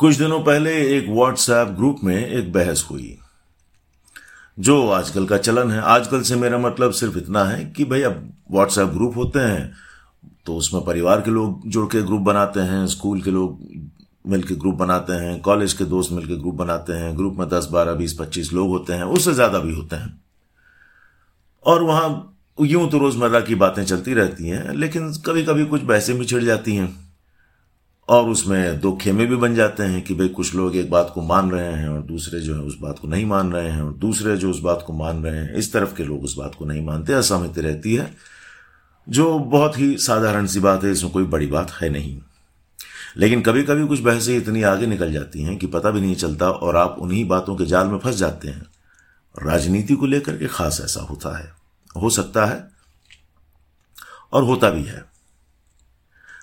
कुछ दिनों पहले एक व्हाट्सएप ग्रुप में एक बहस हुई, जो आजकल का चलन है। आजकल से मेरा मतलब सिर्फ़ इतना है कि भाई, अब व्हाट्सएप ग्रुप होते हैं तो उसमें परिवार के लोग जुड़ के ग्रुप बनाते हैं स्कूल के लोग मिलके ग्रुप बनाते हैं कॉलेज के दोस्त मिलके ग्रुप बनाते हैं ग्रुप में दस, बारह, बीस, पच्चीस लोग होते हैं, उससे ज़्यादा भी होते हैं। और वहाँ यूँ तो रोज़मर्रा की बातें चलती रहती हैं, लेकिन कभी कभी कुछ बहसें भी छिड़ जाती हैं। और उसमें दो खेमे भी बन जाते हैं कि भाई कुछ लोग एक बात को मान रहे हैं और दूसरे जो है उस बात को नहीं मान रहे हैं और दूसरे जो उस बात को मान रहे हैं, इस तरफ़ के लोग उस बात को नहीं मानते असहमति रहती है। जो बहुत ही साधारण सी बात है, इसमें कोई बड़ी बात है नहीं। लेकिन कभी कभी कुछ बहसें इतनी आगे निकल जाती हैं कि पता भी नहीं चलता और आप उन्हीं बातों के जाल में फंस जाते हैं। राजनीति को लेकर के खास ऐसा होता है। हो सकता है और होता भी है।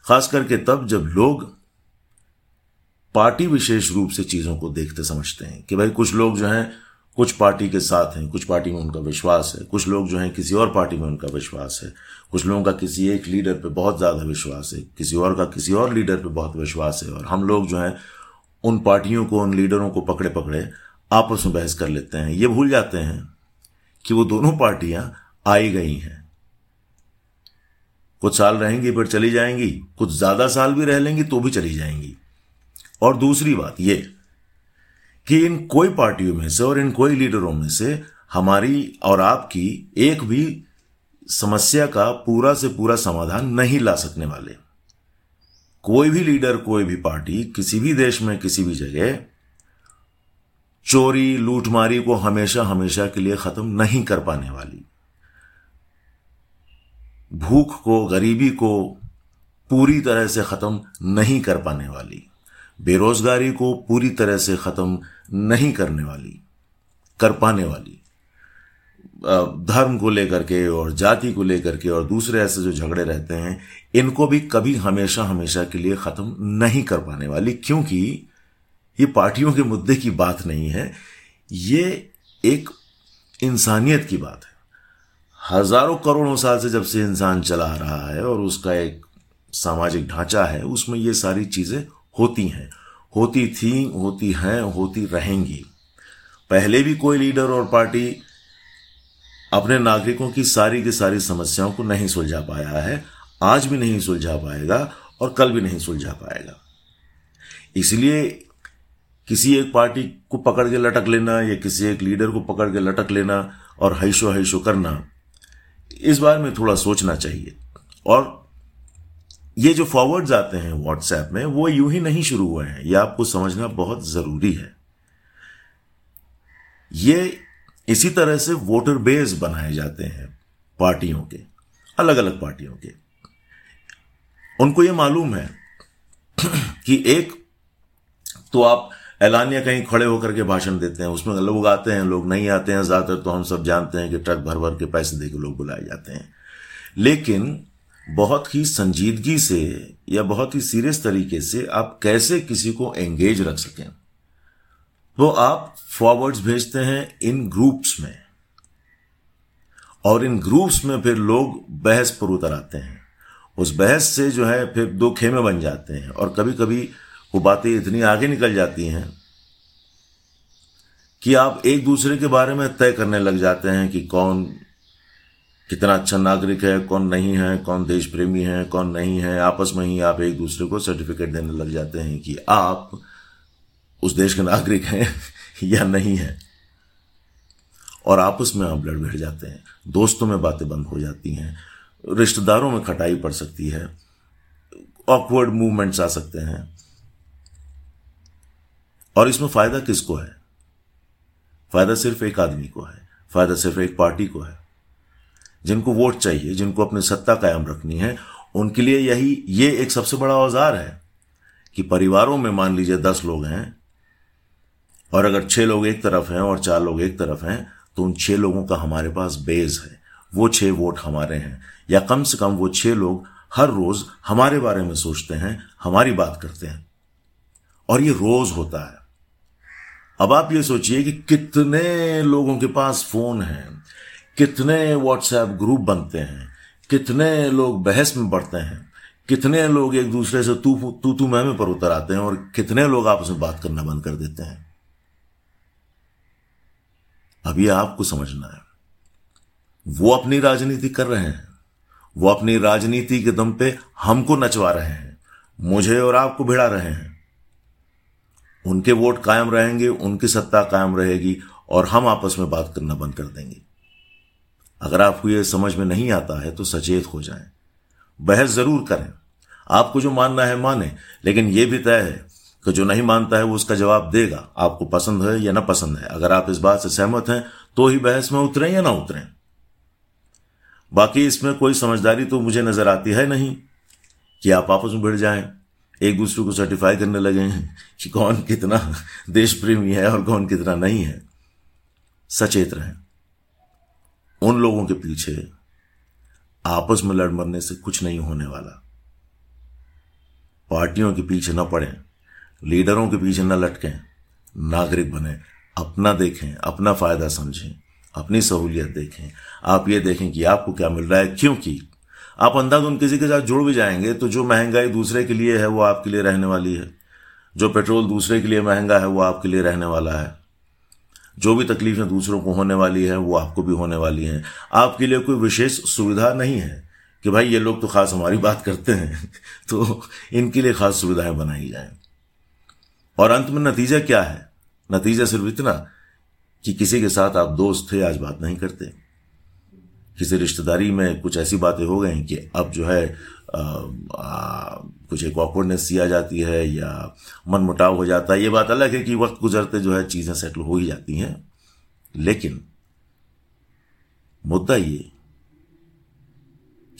खास करके तब जब लोग पार्टी विशेष रूप से चीज़ों को देखते समझते हैं कि भाई कुछ लोग जो हैं, कुछ पार्टी के साथ हैं, कुछ पार्टी में उनका विश्वास है, कुछ लोग जो हैं, किसी और पार्टी में उनका विश्वास है, कुछ लोगों का किसी एक लीडर पे बहुत ज़्यादा विश्वास है, किसी और का किसी और लीडर पे बहुत विश्वास है, और हम लोग जो है, उन पार्टियों को, उन लीडरों को पकड़े पकड़े आपस में बहस कर लेते हैं। ये भूल जाते हैं कि वो दोनों पार्टियाँ आई गई हैं। कुछ साल रहेंगी फिर चली जाएँगी, कुछ ज़्यादा साल भी रह लेंगी तो भी चली जाएँगी। और दूसरी बात यह कि इन कोई पार्टियों में से और इन कोई लीडरों में से हमारी और आपकी एक भी समस्या का पूरा से पूरा समाधान नहीं ला सकने वाले। कोई भी लीडर, कोई भी पार्टी, किसी भी देश में, किसी भी जगह चोरी, लूटमारी को हमेशा हमेशा के लिए खत्म नहीं कर पाने वाली। भूख को, गरीबी को पूरी तरह से खत्म नहीं कर पाने वाली। बेरोजगारी को पूरी तरह से खत्म नहीं करने वाली, कर पाने वाली। धर्म को लेकर के और जाति को लेकर के और दूसरे ऐसे जो झगड़े रहते हैं, इनको भी कभी हमेशा हमेशा के लिए खत्म नहीं कर पाने वाली, क्योंकि ये पार्टियों के मुद्दे की बात नहीं है। ये एक इंसानियत की बात है। हज़ारों करोड़ों साल से जब से इंसान चला रहा है और उसका एक सामाजिक ढांचा है, उसमें ये सारी चीज़ें होती हैं। होती थी, होती हैं, होती रहेंगी। पहले भी कोई लीडर और पार्टी अपने नागरिकों की सारी की सारी समस्याओं को नहीं सुलझा पाया है, आज भी नहीं सुलझा पाएगा और कल भी नहीं सुलझा पाएगा। इसलिए किसी एक पार्टी को पकड़ के लटक लेना या किसी एक लीडर को पकड़ के लटक लेना और हैशो हैशो करना, इस बारे में थोड़ा सोचना चाहिए। और ये जो फॉरवर्ड्स आते हैं व्हाट्सएप में, वो यूँ ही नहीं शुरू हुए हैं। ये आपको समझना बहुत ज़रूरी है। ये इसी तरह से वोटर बेस बनाए जाते हैं पार्टियों के अलग अलग पार्टियों के। उनको ये मालूम है कि एक तो आप ऐलानिया कहीं खड़े होकर के भाषण देते हैं, उसमें लोग आते हैं, लोग नहीं आते हैं, ज़्यादातर तो हम सब जानते हैं कि ट्रक भर भर के पैसे दे के लोग बुलाए जाते हैं। लेकिन बहुत ही संजीदगी से या बहुत ही सीरियस तरीके से आप कैसे किसी को एंगेज रख सकें। वो आप फॉरवर्ड्स भेजते हैं इन ग्रुप्स में। और इन ग्रुप्स में फिर लोग बहस पर उतर आते हैं। उस बहस से जो है फिर दो खेमे बन जाते हैं और कभी कभी वो बातें इतनी आगे निकल जाती हैं कि आप एक दूसरे के बारे में तय करने लग जाते हैं कि कौन कितना अच्छा नागरिक है, कौन नहीं है, कौन देश प्रेमी है, कौन नहीं है, आपस में ही आप एक दूसरे को सर्टिफिकेट देने लग जाते हैं कि आप उस देश के नागरिक हैं या नहीं है। और आपस में आप लड़ भिड़ जाते हैं, दोस्तों में बातें बंद हो जाती हैं, रिश्तेदारों में खटाई पड़ सकती है ऑकवर्ड मूवमेंट्स आ सकते हैं। और इसमें फ़ायदा किसको है? फ़ायदा सिर्फ़ एक आदमी को है, फ़ायदा सिर्फ़ एक पार्टी को है। जिनको वोट चाहिए, जिनको अपनी सत्ता कायम रखनी है, उनके लिए यही, ये एक सबसे बड़ा औज़ार है कि परिवारों में मान लीजिए दस लोग हैं, और अगर छह लोग एक तरफ़ हैं और चार लोग एक तरफ़ हैं तो उन छह लोगों का हमारे पास बेस है। वो छह वोट हमारे हैं। या कम से कम वो छह लोग हर रोज हमारे बारे में सोचते हैं, हमारी बात करते हैं। और ये रोज होता है। अब आप ये सोचिए कि कितने लोगों के पास फ़ोन है कितने व्हाट्सएप ग्रुप बनते हैं, कितने लोग बहस में बढ़ते हैं, कितने लोग एक दूसरे से तू तू तू मैं पर उतर आते हैं और कितने लोग आपस में बात करना बंद कर देते हैं। अभी आपको समझना है, वो अपनी राजनीति कर रहे हैं, वो अपनी राजनीति के दम पे हमको नचवा रहे हैं, मुझे और आपको भिड़ा रहे हैं। उनके वोट कायम रहेंगे, उनकी सत्ता कायम रहेगी और हम आपस में बात करना बंद कर देंगे। अगर आपको यह समझ में नहीं आता है तो सचेत हो जाएँ। बहस ज़रूर करें। आपको जो मानना है, माने। लेकिन यह भी तय है कि जो नहीं मानता है, वो उसका जवाब देगा। आपको पसंद है या ना पसंद है। अगर आप इस बात से सहमत हैं तो ही बहस में उतरें या ना उतरें। बाकी इसमें कोई समझदारी तो मुझे नज़र आती है नहीं कि आप आपस में भिड़ जाएँ, एक दूसरे को सर्टिफाई करने लगे हैं कि कौन कितना देश प्रेमी है और कौन कितना नहीं है। सचेत रहें। उन लोगों के पीछे आपस में लड़ मरने से कुछ नहीं होने वाला। पार्टियों के पीछे न पड़े, लीडरों के पीछे न लटकें, नागरिक बने, अपना देखें, अपना फ़ायदा समझें, अपनी सहूलियत देखें। आप ये देखें कि आपको क्या मिल रहा है, क्योंकि आप अंधाधुन किसी के साथ जुड़ भी जाएँगे तो जो महँगाई दूसरे के लिए है, वो आपके लिए रहने वाली है। जो पेट्रोल दूसरे के लिए महँगा है, वो आपके लिए रहने वाला है। जो भी तकलीफें दूसरों को होने वाली है, वो आपको भी होने वाली हैं। आपके लिए कोई विशेष सुविधा नहीं है कि भाई ये लोग तो खास हमारी बात करते हैं तो इनके लिए खास सुविधाएँ बनाई जाए। और अंत में नतीजा क्या है? नतीजा सिर्फ़ इतना कि किसी के साथ आप दोस्त थे, आज बात नहीं करते। किसी रिश्तेदारी में कुछ ऐसी बातें हो गई कि अब जो है आ, आ, कुछ एक ऑकवर्डनेस सी आ जाती है या मन मुटाव हो जाता है। ये बात अलग है कि वक्त गुजरते जो है चीज़ें सेटल हो ही जाती हैं। लेकिन मुद्दा ये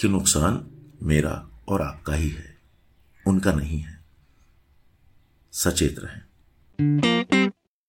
कि नुकसान मेरा और आपका ही है उनका नहीं है। सचेत रहें।